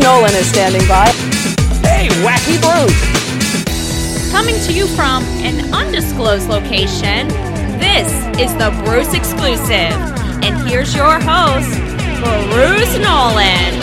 Bruce Nolan is standing by. Hey, Wacky Bruce! Coming to you from an undisclosed location, this is the Bruce Exclusive. And here's your host, Bruce Nolan.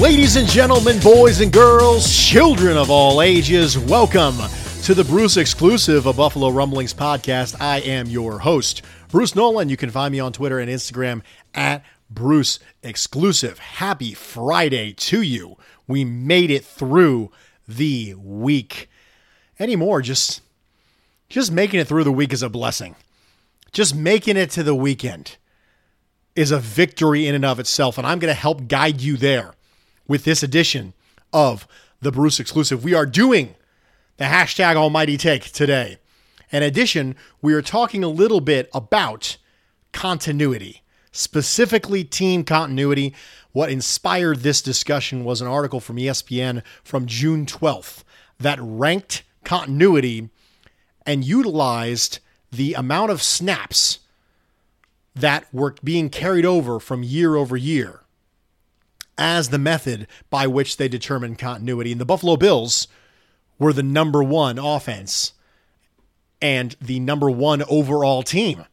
Ladies and gentlemen, boys and girls, children of all ages, welcome to the Bruce Exclusive, a Buffalo Rumblings podcast. I am your host, Bruce Nolan. You can find me on Twitter and Instagram at Bruce Exclusive. Happy Friday to you. We made it through the week. Anymore, just just making it through the week is a blessing. Just making it to the weekend is a victory in and of itself, and I'm going to help guide you there with this edition of the Bruce Exclusive. We are doing the hashtag Almighty Take today. In addition, we are talking a little bit about continuity, specifically team continuity. What inspired this discussion was an article from ESPN from June 12th that ranked continuity and utilized the amount of snaps that were being carried over from year over year as the method by which they determine continuity. And the Buffalo Bills were the number one offense and the number one overall team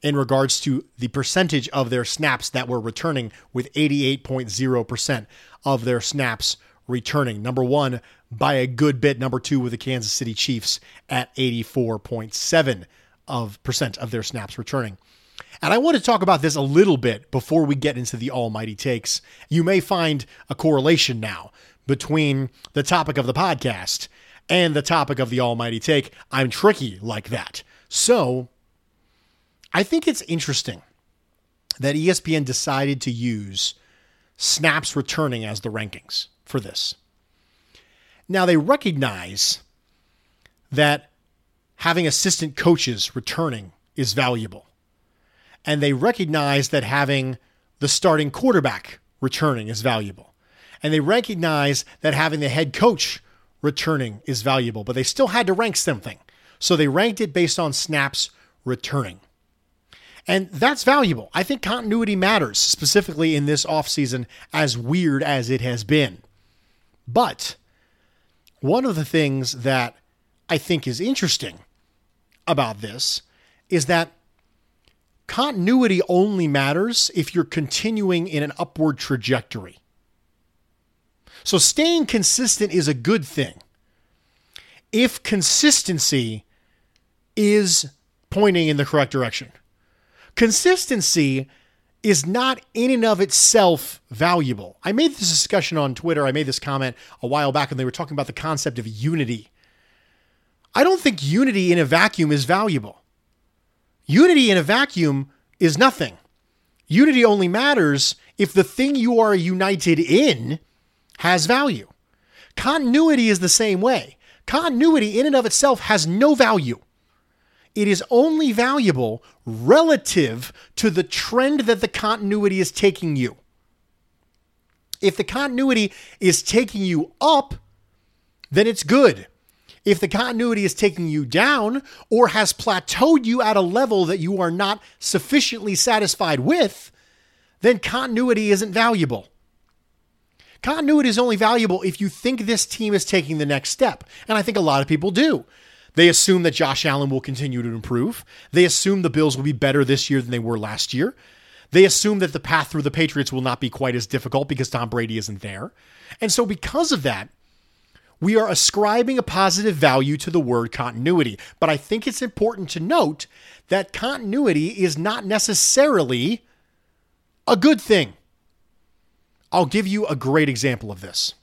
in regards to the percentage of their snaps that were returning, with 88.0% of their snaps returning. Number one by a good bit. Number two with the Kansas City Chiefs at 84.7 of percent of their snaps returning. And I want to talk about this a little bit before we get into the almighty takes. You may find a correlation now between the topic of the podcast and the topic of the almighty take. I'm tricky like that. So I think it's interesting that ESPN decided to use snaps returning as the rankings for this. Now they recognize that having assistant coaches returning is valuable and they recognize that having the starting quarterback returning is valuable. And they recognize that having the head coach returning is valuable, but they still had to rank something. So they ranked it based on snaps returning. And that's valuable. I think continuity matters, specifically in this offseason, as weird as it has been. But one of the things that I think is interesting about this is that continuity only matters if you're continuing in an upward trajectory. So staying consistent is a good thing. If consistency is pointing in the correct direction, consistency is not in and of itself valuable. I made this discussion on Twitter. I made this comment a while back, and they were talking about the concept of unity. I don't think unity in a vacuum is valuable. Unity in a vacuum is nothing. Unity only matters if the thing you are united in has value. Continuity is the same way. Continuity in and of itself has no value. It is only valuable relative to the trend that the continuity is taking you. If the continuity is taking you up, then it's good. If the continuity is taking you down or has plateaued you at a level that you are not sufficiently satisfied with, then continuity isn't valuable. Continuity is only valuable if you think this team is taking the next step. And I think a lot of people do. They assume that Josh Allen will continue to improve. They assume the Bills will be better this year than they were last year. They assume that the path through the Patriots will not be quite as difficult because Tom Brady isn't there. And so, because of that, we are ascribing a positive value to the word continuity. But I think it's important to note that continuity is not necessarily a good thing. I'll give you a great example of this.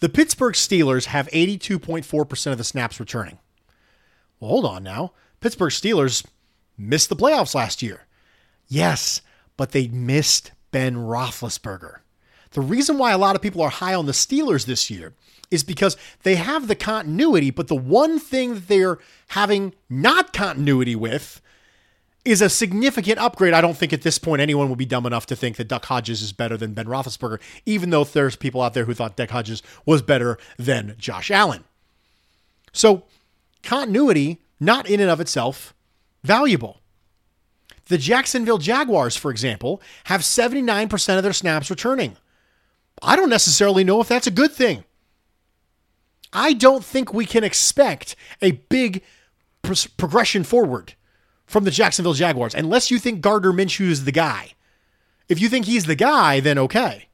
The Pittsburgh Steelers have 82.4% of the snaps returning. Well, hold on now. Pittsburgh Steelers missed the playoffs last year. Yes, but they missed Ben Roethlisberger. The reason why a lot of people are high on the Steelers this year is because they have the continuity, but the one thing that they're having not continuity with is a significant upgrade. I don't think at this point anyone will be dumb enough to think that Duck Hodges is better than Ben Roethlisberger, even though there's people out there who thought Duck Hodges was better than Josh Allen. So, continuity, not in and of itself valuable. The Jacksonville Jaguars, for example, have 79% of their snaps returning. I don't necessarily know if that's a good thing. I don't think we can expect a big pro- progression forward from the Jacksonville Jaguars unless you think Gardner Minshew is the guy. If you think he's the guy, then okay.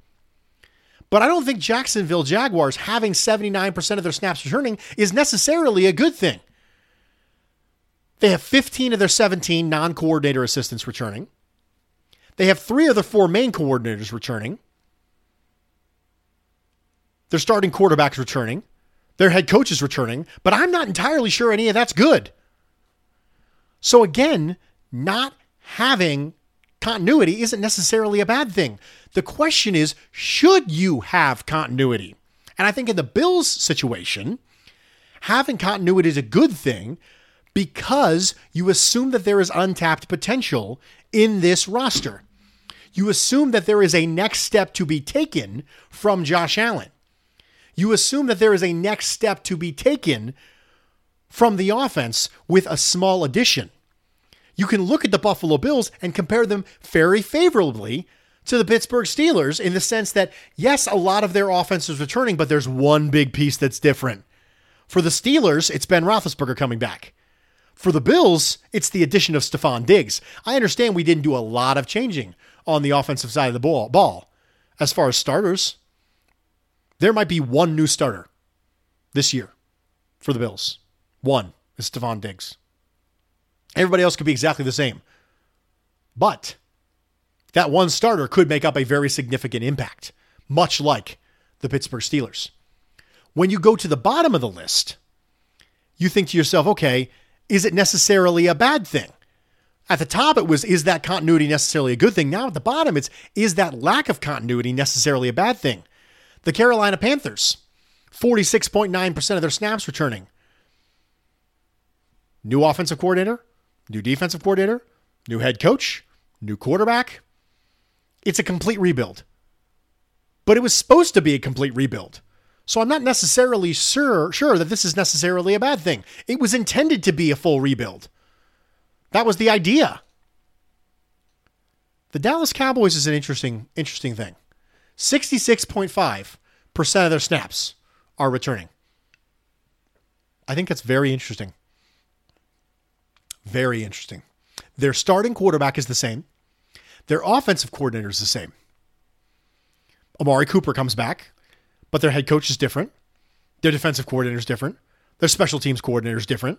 But I don't think Jacksonville Jaguars having 79% of their snaps returning is necessarily a good thing. They have 15 of their 17 non coordinator assistants returning. They have three of their four main coordinators returning. Their starting quarterbacks returning. Their head coach is returning, but I'm not entirely sure any of that's good. So again, not having continuity isn't necessarily a bad thing. The question is, should you have continuity? And I think in the Bills situation, having continuity is a good thing because you assume that there is untapped potential in this roster. You assume that there is a next step to be taken from Josh Allen. You assume that there is a next step to be taken from the offense with a small addition. You can look at the Buffalo Bills and compare them very favorably to the Pittsburgh Steelers in the sense that, yes, a lot of their offense is returning, but there's one big piece that's different. For the Steelers, it's Ben Roethlisberger coming back. For the Bills, it's the addition of Stefon Diggs. I understand we didn't do a lot of changing on the offensive side of the ball. ball. As far as starters, there might be one new starter this year for the Bills. One is Stefon Diggs. Everybody else could be exactly the same. But that one starter could make up a very significant impact, much like the Pittsburgh Steelers. When you go to the bottom of the list, you think to yourself, okay, is it necessarily a bad thing? At the top, it was, is that continuity necessarily a good thing? Now at the bottom, it's, is that lack of continuity necessarily a bad thing? The Carolina Panthers, 46.9% of their snaps returning. New offensive coordinator, new defensive coordinator, new head coach, new quarterback. It's a complete rebuild. But it was supposed to be a complete rebuild. So I'm not necessarily sure sure that this is necessarily a bad thing. It was intended to be a full rebuild. That was the idea. The Dallas Cowboys is an interesting interesting thing. 66.5% of their snaps are returning. I think that's very interesting. Very interesting. Their starting quarterback is the same. Their offensive coordinator is the same. Amari Cooper comes back, but their head coach is different. Their defensive coordinator is different. Their special teams coordinator is different.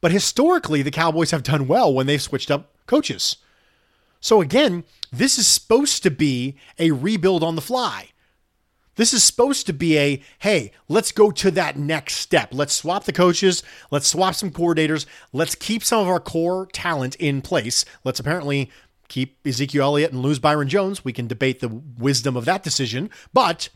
But historically, the Cowboys have done well when they've switched up coaches. So again, this is supposed to be a rebuild on the fly. This is supposed to be a hey, let's go to that next step. Let's swap the coaches. Let's swap some coordinators. Let's keep some of our core talent in place. Let's apparently keep Ezekiel Elliott and lose Byron Jones. We can debate the wisdom of that decision, but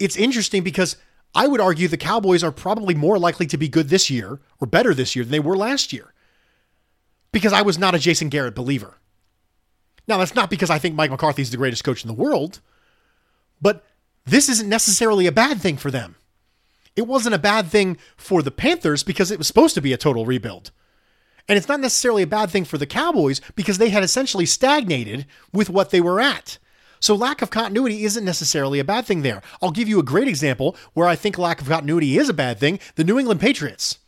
it's interesting because I would argue the Cowboys are probably more likely to be good this year or better this year than they were last year because I was not a Jason Garrett believer. Now, that's not because I think Mike McCarthy is the greatest coach in the world. But this isn't necessarily a bad thing for them. It wasn't a bad thing for the Panthers because it was supposed to be a total rebuild. And it's not necessarily a bad thing for the Cowboys because they had essentially stagnated with what they were at. So lack of continuity isn't necessarily a bad thing there. I'll give you a great example where I think lack of continuity is a bad thing the New England Patriots.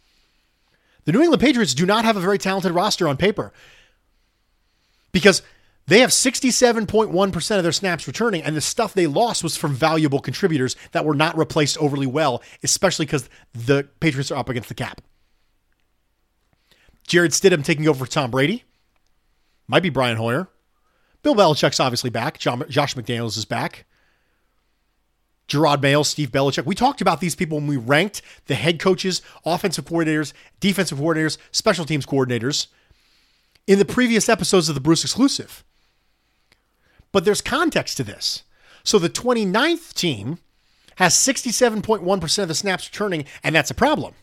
The New England Patriots do not have a very talented roster on paper because they have 67.1% of their snaps returning, and the stuff they lost was from valuable contributors that were not replaced overly well, especially because the Patriots are up against the cap. Jarrett Stidham taking over for Tom Brady. Might be Brian Hoyer. Bill Belichick's obviously back. John, Josh McDaniels is back. Jerod Mayo, Steve Belichick. We talked about these people when we ranked the head coaches, offensive coordinators, defensive coordinators, special teams coordinators in the previous episodes of the Bruce exclusive. But there's context to this. So the 29th team has 67.1% of the snaps returning, and that's a problem.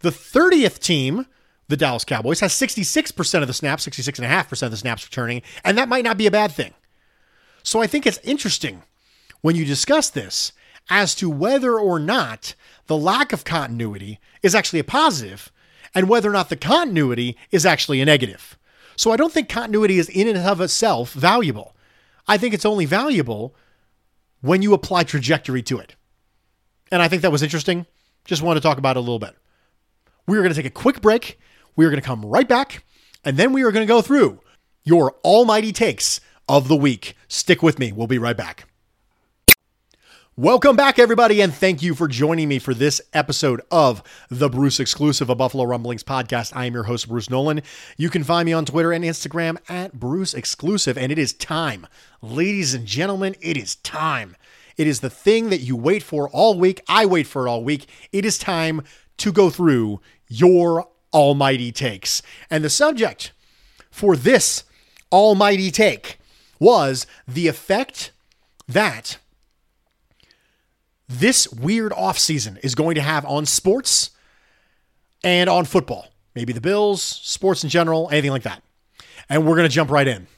The 30th team, the Dallas Cowboys, has 66% of the snaps, 66.5% of the snaps returning, and that might not be a bad thing. So I think it's interesting when you discuss this as to whether or not the lack of continuity is actually a positive and whether or not the continuity is actually a negative. So I don't think continuity is in and of itself valuable. I think it's only valuable when you apply trajectory to it. And I think that was interesting. Just wanted to talk about it a little bit. We are going to take a quick break. We are going to come right back, and then we are going to go through your almighty takes of the week. Stick with me. We'll be right back. Welcome back, everybody, and thank you for joining me for this episode of the Bruce Exclusive, a Buffalo Rumblings podcast. I am your host, Bruce Nolan. You can find me on Twitter and Instagram at Bruce Exclusive, and it is time. Ladies and gentlemen, it is time. It is the thing that you wait for all week. I wait for it all week. It is time to go through your almighty takes. And the subject for this almighty take was the effect that this weird offseason is going to have on sports and on football. Maybe the Bills, sports in general, anything like that. And we're going to jump right in.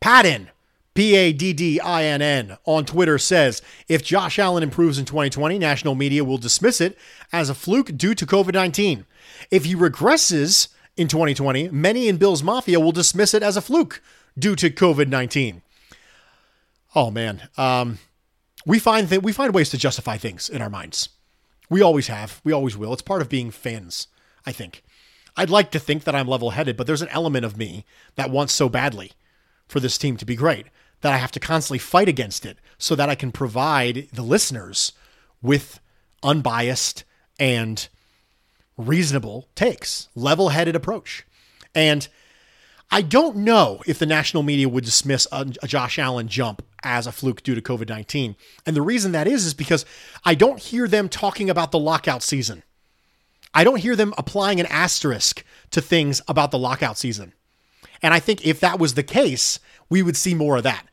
Paddin, P A D D I N N, on Twitter says if Josh Allen improves in 2020, national media will dismiss it as a fluke due to COVID 19. If he regresses in 2020, many in Bills Mafia will dismiss it as a fluke due to COVID 19. Oh, man. Um, we find that we find ways to justify things in our minds. We always have. We always will. It's part of being fans, I think. I'd like to think that I'm level headed, but there's an element of me that wants so badly for this team to be great that I have to constantly fight against it so that I can provide the listeners with unbiased and reasonable takes, level headed approach. And I don't know if the national media would dismiss a, a, Josh Allen jump as a fluke due to COVID 19. And the reason that is, is because I don't hear them talking about the lockout season. I don't hear them applying an asterisk to things about the lockout season. And I think if that was the case, we would see more of that.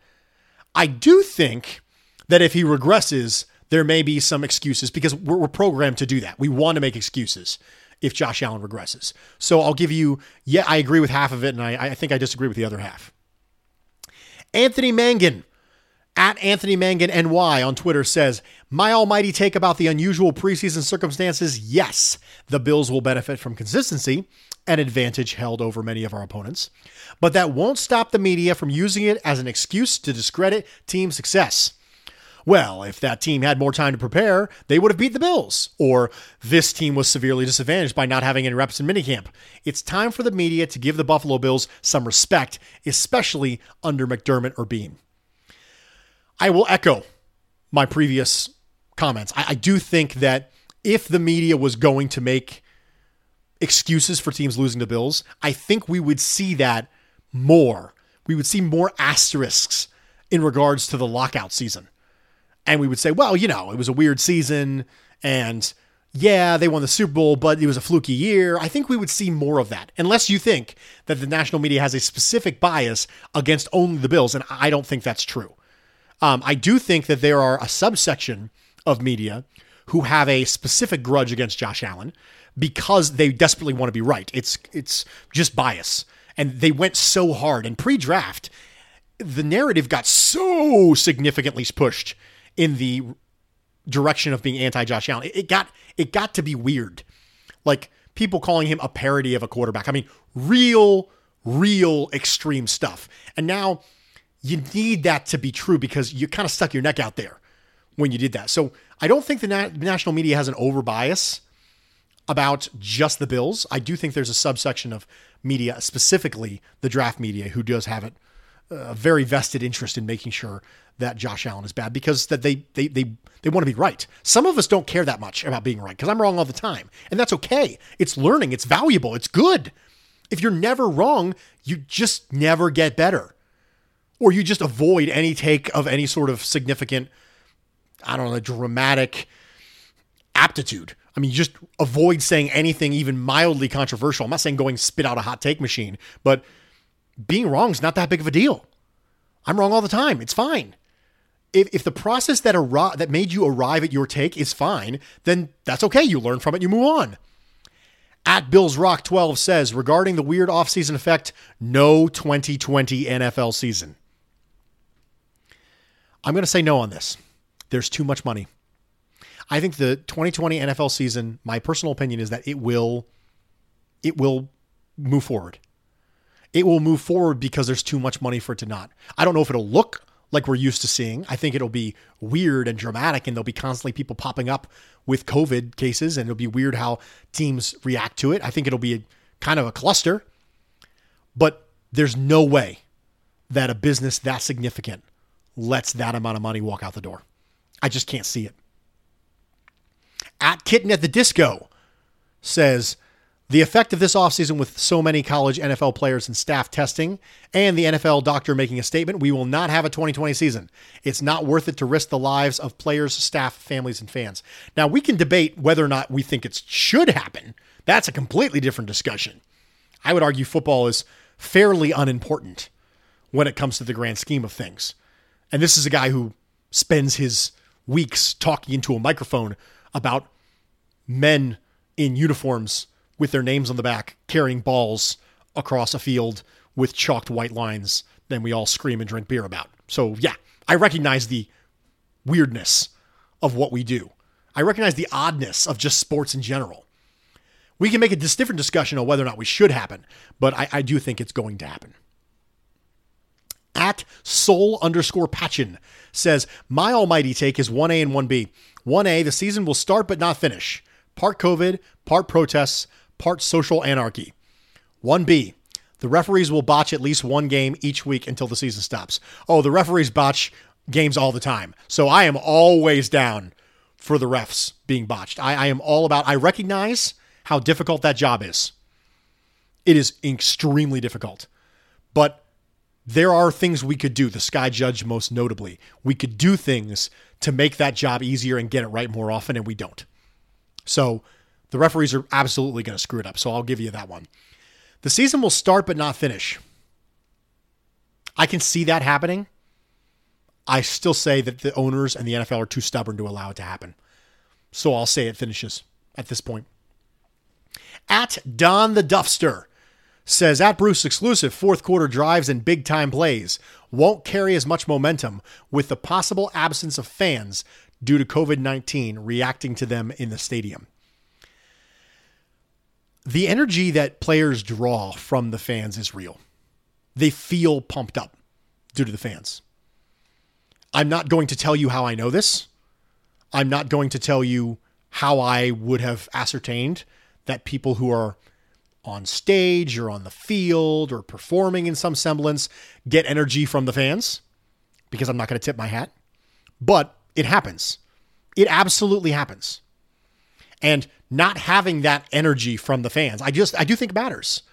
I do think that if he regresses, there may be some excuses because we're, we're programmed to do that. We want to make excuses if Josh Allen regresses. So I'll give you, yeah, I agree with half of it, and I, I think I disagree with the other half. Anthony Mangan at Anthony Mangan NY on Twitter says, My almighty take about the unusual preseason circumstances yes, the Bills will benefit from consistency, an advantage held over many of our opponents, but that won't stop the media from using it as an excuse to discredit team success. Well, if that team had more time to prepare, they would have beat the Bills. Or this team was severely disadvantaged by not having any reps in minicamp. It's time for the media to give the Buffalo Bills some respect, especially under McDermott or Beane. I will echo my previous comments. I, I do think that if the media was going to make excuses for teams losing to Bills, I think we would see that more. We would see more asterisks in regards to the lockout season. And we would say, well, you know, it was a weird season and yeah, they won the Super Bowl, but it was a fluky year. I think we would see more of that, unless you think that the national media has a specific bias against only the Bills. And I don't think that's true. Um, I do think that there are a subsection of media who have a specific grudge against Josh Allen because they desperately want to be right. It's it's just bias. And they went so hard and pre-draft the narrative got so significantly pushed in the direction of being anti Josh Allen. It, it got it got to be weird. Like people calling him a parody of a quarterback. I mean, real real extreme stuff. And now you need that to be true because you kind of stuck your neck out there when you did that. So I don't think the na- national media has an over bias about just the Bills. I do think there's a subsection of media, specifically the draft media, who does have it uh, a very vested interest in making sure that Josh Allen is bad because that they they they they want to be right. Some of us don't care that much about being right because I'm wrong all the time, and that's okay. It's learning. It's valuable. It's good. If you're never wrong, you just never get better or you just avoid any take of any sort of significant, I don't know, dramatic aptitude. I mean, you just avoid saying anything even mildly controversial. I'm not saying going spit out a hot take machine, but being wrong is not that big of a deal. I'm wrong all the time. It's fine. If, if the process that ar- that made you arrive at your take is fine, then that's okay. You learn from it, you move on. At Bills Rock 12 says regarding the weird offseason effect, no 2020 NFL season. I'm going to say no on this. There's too much money. I think the 2020 NFL season, my personal opinion is that it will it will move forward. It will move forward because there's too much money for it to not. I don't know if it'll look like we're used to seeing. I think it'll be weird and dramatic and there'll be constantly people popping up with COVID cases and it'll be weird how teams react to it. I think it'll be a, kind of a cluster. But there's no way that a business that significant lets that amount of money walk out the door. I just can't see it. At Kitten at the Disco says the effect of this offseason with so many college NFL players and staff testing and the NFL doctor making a statement, we will not have a 2020 season. It's not worth it to risk the lives of players, staff, families, and fans. Now, we can debate whether or not we think it should happen. That's a completely different discussion. I would argue football is fairly unimportant when it comes to the grand scheme of things. And this is a guy who spends his weeks talking into a microphone about men in uniforms with their names on the back carrying balls across a field with chalked white lines then we all scream and drink beer about. So, yeah, I recognize the weirdness of what we do. I recognize the oddness of just sports in general. We can make a different discussion on whether or not we should happen, but I, I do think it's going to happen. At soul underscore patchin says, My almighty take is 1A and 1B. 1A, the season will start but not finish. Part COVID, part protests, part social anarchy. 1B, the referees will botch at least one game each week until the season stops. Oh, the referees botch games all the time. So I am always down for the refs being botched. I, I am all about, I recognize how difficult that job is. It is extremely difficult. But there are things we could do, the Sky Judge most notably. We could do things to make that job easier and get it right more often, and we don't. So the referees are absolutely going to screw it up. So I'll give you that one. The season will start but not finish. I can see that happening. I still say that the owners and the NFL are too stubborn to allow it to happen. So I'll say it finishes at this point. At Don the Duffster says at Bruce exclusive fourth quarter drives and big time plays won't carry as much momentum with the possible absence of fans due to COVID 19 reacting to them in the stadium the energy that players draw from the fans is real. They feel pumped up due to the fans. I'm not going to tell you how I know this. I'm not going to tell you how I would have ascertained that people who are on stage or on the field or performing in some semblance get energy from the fans because I'm not going to tip my hat. But it happens. It absolutely happens. And not having that energy from the fans, I just I do think matters.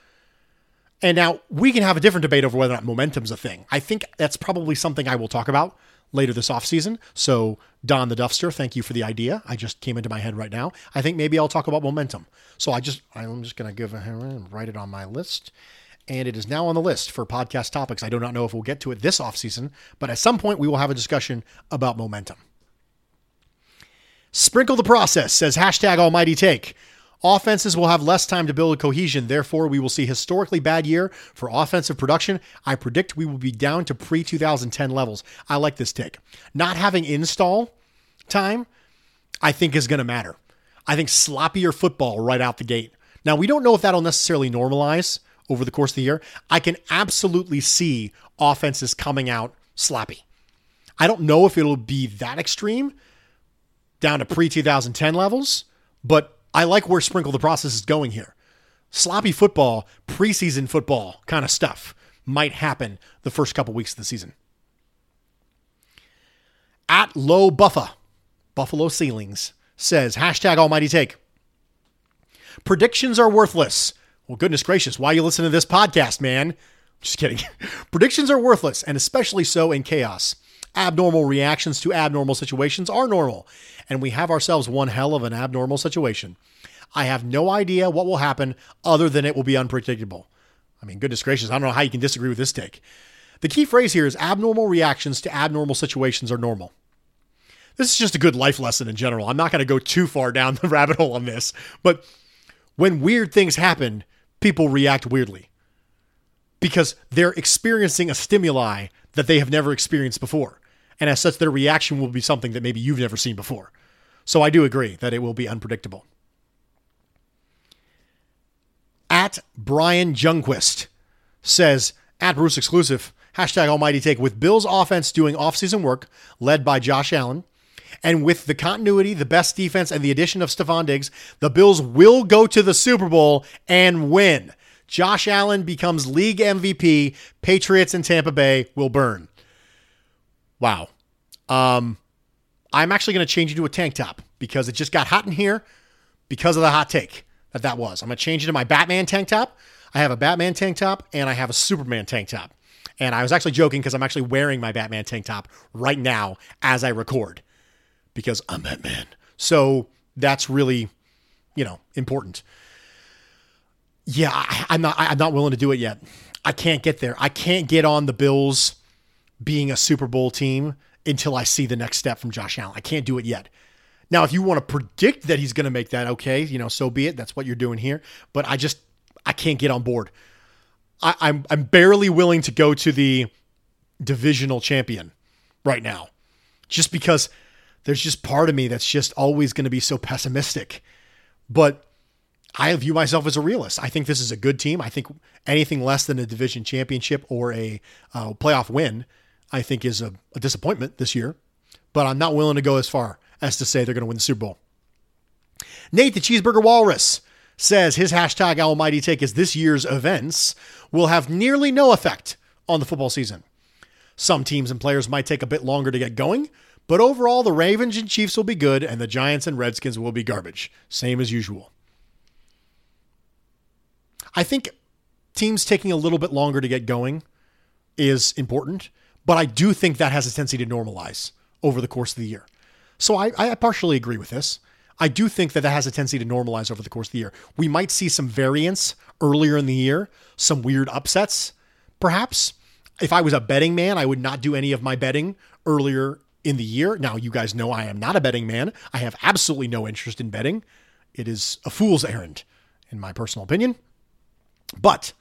And now we can have a different debate over whether or not momentum's a thing. I think that's probably something I will talk about later this offseason. So, Don the Duffster, thank you for the idea. I just came into my head right now. I think maybe I'll talk about momentum. So I just I'm just gonna give a write it on my list. And it is now on the list for podcast topics. I do not know if we'll get to it this offseason, but at some point we will have a discussion about momentum. Sprinkle the process, says hashtag almighty take. Offenses will have less time to build cohesion. Therefore, we will see historically bad year for offensive production. I predict we will be down to pre 2010 levels. I like this take. Not having install time, I think, is going to matter. I think sloppier football right out the gate. Now, we don't know if that'll necessarily normalize over the course of the year. I can absolutely see offenses coming out sloppy. I don't know if it'll be that extreme, down to pre 2010 levels, but I like where Sprinkle the Process is going here. Sloppy football, preseason football kind of stuff might happen the first couple weeks of the season. At Low Buffa, Buffalo Ceilings, says hashtag almighty take. Predictions are worthless. Well, goodness gracious, why you listening to this podcast, man? Just kidding. Predictions are worthless, and especially so in chaos. Abnormal reactions to abnormal situations are normal, and we have ourselves one hell of an abnormal situation. I have no idea what will happen other than it will be unpredictable. I mean, goodness gracious, I don't know how you can disagree with this take. The key phrase here is abnormal reactions to abnormal situations are normal. This is just a good life lesson in general. I'm not going to go too far down the rabbit hole on this, but when weird things happen, people react weirdly because they're experiencing a stimuli that they have never experienced before. And as such, their reaction will be something that maybe you've never seen before. So I do agree that it will be unpredictable. At Brian Jungquist says, at Bruce Exclusive, hashtag Almighty Take, with Bills offense doing offseason work led by Josh Allen, and with the continuity, the best defense, and the addition of Stefon Diggs, the Bills will go to the Super Bowl and win. Josh Allen becomes league MVP. Patriots in Tampa Bay will burn. Wow. Um, I'm actually going to change into a tank top because it just got hot in here because of the hot take that that was. I'm going to change it to my Batman tank top. I have a Batman tank top and I have a Superman tank top. And I was actually joking because I'm actually wearing my Batman tank top right now as I record because I'm Batman. So that's really, you know, important. Yeah, I, I'm not. I'm not willing to do it yet. I can't get there. I can't get on the Bills being a Super Bowl team until I see the next step from Josh Allen. I can't do it yet. Now, if you want to predict that he's going to make that, okay, you know, so be it. That's what you're doing here. But I just, I can't get on board. I, I'm, I'm barely willing to go to the divisional champion right now, just because there's just part of me that's just always going to be so pessimistic. But I view myself as a realist. I think this is a good team. I think anything less than a division championship or a uh, playoff win, I think is a, a disappointment this year. But I'm not willing to go as far as to say they're going to win the Super Bowl. Nate the Cheeseburger Walrus says his hashtag Almighty Take is this year's events will have nearly no effect on the football season. Some teams and players might take a bit longer to get going, but overall the Ravens and Chiefs will be good and the Giants and Redskins will be garbage, same as usual. I think teams taking a little bit longer to get going is important, but I do think that has a tendency to normalize over the course of the year. So I, I partially agree with this. I do think that that has a tendency to normalize over the course of the year. We might see some variance earlier in the year, some weird upsets, perhaps. If I was a betting man, I would not do any of my betting earlier in the year. Now, you guys know I am not a betting man. I have absolutely no interest in betting. It is a fool's errand, in my personal opinion. But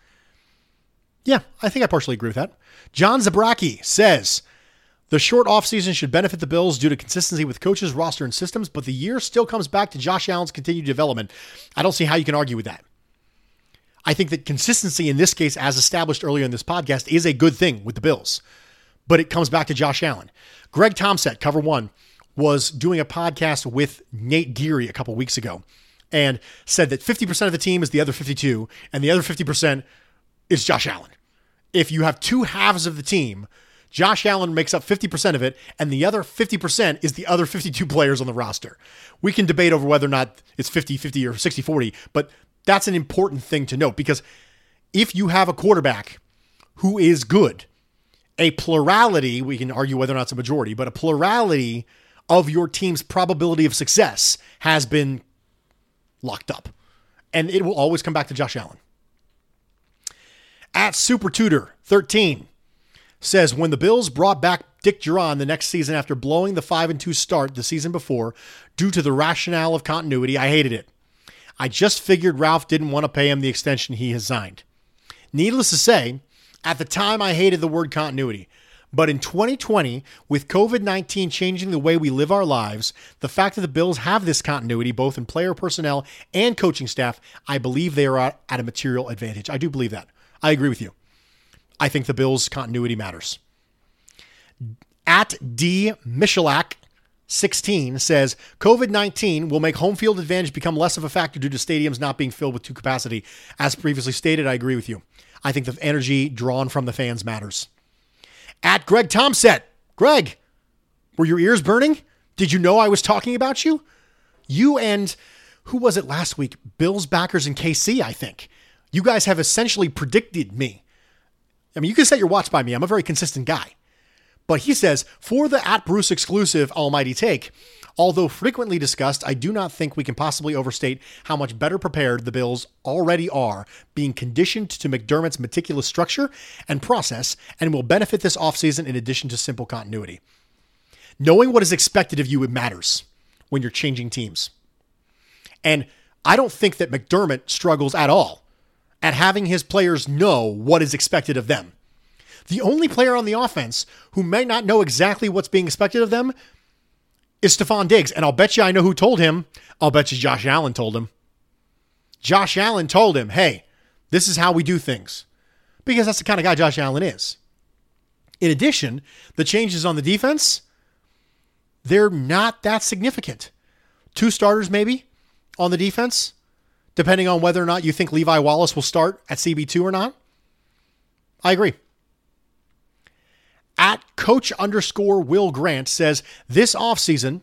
yeah, I think I partially agree with that. John Zabraki says the short offseason should benefit the Bills due to consistency with coaches, roster, and systems, but the year still comes back to Josh Allen's continued development. I don't see how you can argue with that. I think that consistency in this case, as established earlier in this podcast, is a good thing with the Bills, but it comes back to Josh Allen. Greg Thompson, cover one, was doing a podcast with Nate Geary a couple weeks ago and said that 50% of the team is the other 52 and the other 50% is Josh Allen. If you have two halves of the team, Josh Allen makes up 50% of it, and the other 50% is the other 52 players on the roster. We can debate over whether or not it's 50 50 or 60 40, but that's an important thing to note because if you have a quarterback who is good, a plurality, we can argue whether or not it's a majority, but a plurality of your team's probability of success has been locked up. And it will always come back to Josh Allen. At Super Tutor 13 says when the Bills brought back Dick Jauron the next season after blowing the 5 and 2 start the season before due to the rationale of continuity, I hated it. I just figured Ralph didn't want to pay him the extension he has signed. Needless to say, at the time I hated the word continuity. But in 2020, with COVID 19 changing the way we live our lives, the fact that the Bills have this continuity, both in player personnel and coaching staff, I believe they are at a material advantage. I do believe that. I agree with you. I think the Bills' continuity matters. At D. Michalak 16 says COVID 19 will make home field advantage become less of a factor due to stadiums not being filled with two capacity. As previously stated, I agree with you. I think the energy drawn from the fans matters at Greg Tomset. Greg, were your ears burning? Did you know I was talking about you? You and who was it last week? Bills backers and KC, I think. You guys have essentially predicted me. I mean, you can set your watch by me. I'm a very consistent guy. But he says, for the at Bruce exclusive Almighty Take, Although frequently discussed, I do not think we can possibly overstate how much better prepared the Bills already are, being conditioned to McDermott's meticulous structure and process, and will benefit this offseason in addition to simple continuity. Knowing what is expected of you, it matters when you're changing teams. And I don't think that McDermott struggles at all at having his players know what is expected of them. The only player on the offense who may not know exactly what's being expected of them is Stefon Diggs. And I'll bet you I know who told him. I'll bet you Josh Allen told him. Josh Allen told him, hey, this is how we do things. Because that's the kind of guy Josh Allen is. In addition, the changes on the defense, they're not that significant. Two starters, maybe, on the defense, depending on whether or not you think Levi Wallace will start at CB2 or not. I agree. At coach underscore Will Grant says this offseason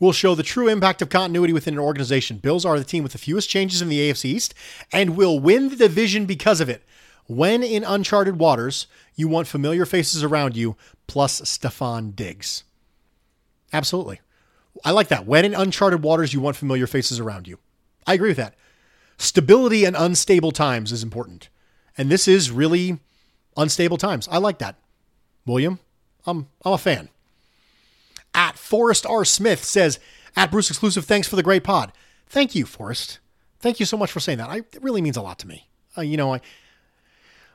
will show the true impact of continuity within an organization. Bills are the team with the fewest changes in the AFC East and will win the division because of it. When in uncharted waters, you want familiar faces around you, plus Stefon Diggs. Absolutely. I like that. When in uncharted waters, you want familiar faces around you. I agree with that. Stability and unstable times is important. And this is really unstable times. I like that. William, I'm, I'm a fan. At Forrest R. Smith says, at Bruce Exclusive, thanks for the great pod. Thank you, Forrest. Thank you so much for saying that. I, it really means a lot to me. Uh, you know, I,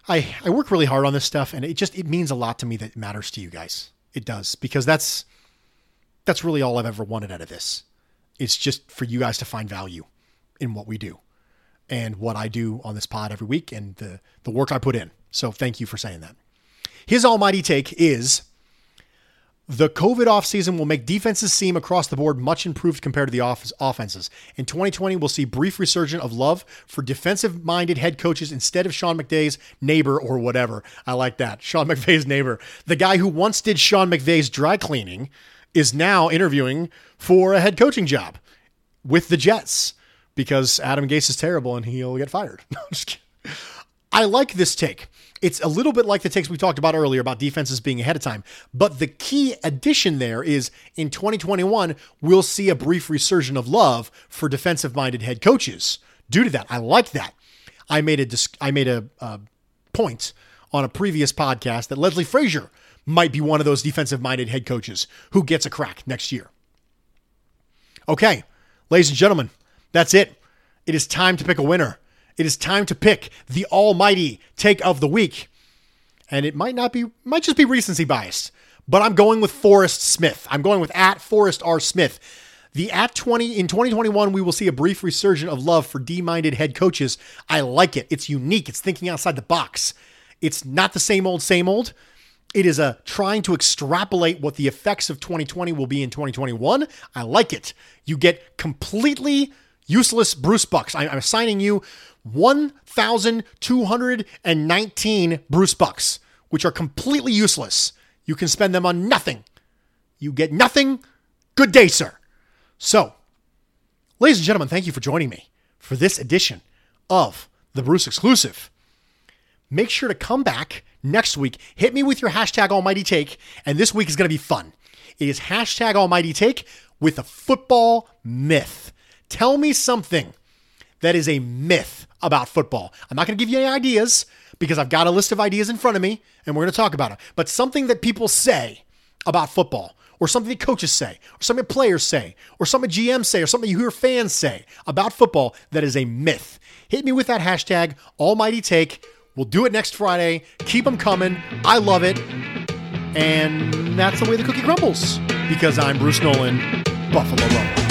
I, I work really hard on this stuff and it just, it means a lot to me that it matters to you guys. It does because that's, that's really all I've ever wanted out of this. It's just for you guys to find value in what we do and what I do on this pod every week and the, the work I put in. So thank you for saying that. His almighty take is the COVID offseason will make defenses seem across the board much improved compared to the off- offenses. In 2020, we'll see brief resurgence of love for defensive minded head coaches instead of Sean McVay's neighbor or whatever. I like that. Sean McVay's neighbor. The guy who once did Sean McVay's dry cleaning is now interviewing for a head coaching job with the Jets because Adam Gase is terrible and he'll get fired. I'm just kidding. I like this take. It's a little bit like the takes we talked about earlier about defenses being ahead of time. But the key addition there is in 2021, we'll see a brief resurgence of love for defensive minded head coaches due to that. I like that. I made a, I made a, a point on a previous podcast that Leslie Frazier might be one of those defensive minded head coaches who gets a crack next year. Okay, ladies and gentlemen, that's it. It is time to pick a winner. It is time to pick the almighty take of the week. And it might not be, might just be recency bias, but I'm going with Forrest Smith. I'm going with at Forrest R. Smith. The at 20 in 2021, we will see a brief resurgence of love for D-minded head coaches. I like it. It's unique. It's thinking outside the box. It's not the same old, same old. It is a trying to extrapolate what the effects of 2020 will be in 2021. I like it. You get completely useless Bruce Bucks. I'm assigning you 1,219 Bruce Bucks, which are completely useless. You can spend them on nothing. You get nothing. Good day, sir. So, ladies and gentlemen, thank you for joining me for this edition of the Bruce Exclusive. Make sure to come back next week. Hit me with your hashtag Almighty Take, and this week is going to be fun. It is hashtag Almighty Take with a football myth. Tell me something that is a myth about football. I'm not going to give you any ideas because I've got a list of ideas in front of me and we're going to talk about it. But something that people say about football, or something that coaches say, or something players say, or something GMs say, or something you hear fans say about football that is a myth. Hit me with that hashtag, Almighty Take. We'll do it next Friday. Keep them coming. I love it. And that's the way the cookie crumbles because I'm Bruce Nolan, Buffalo Rumble.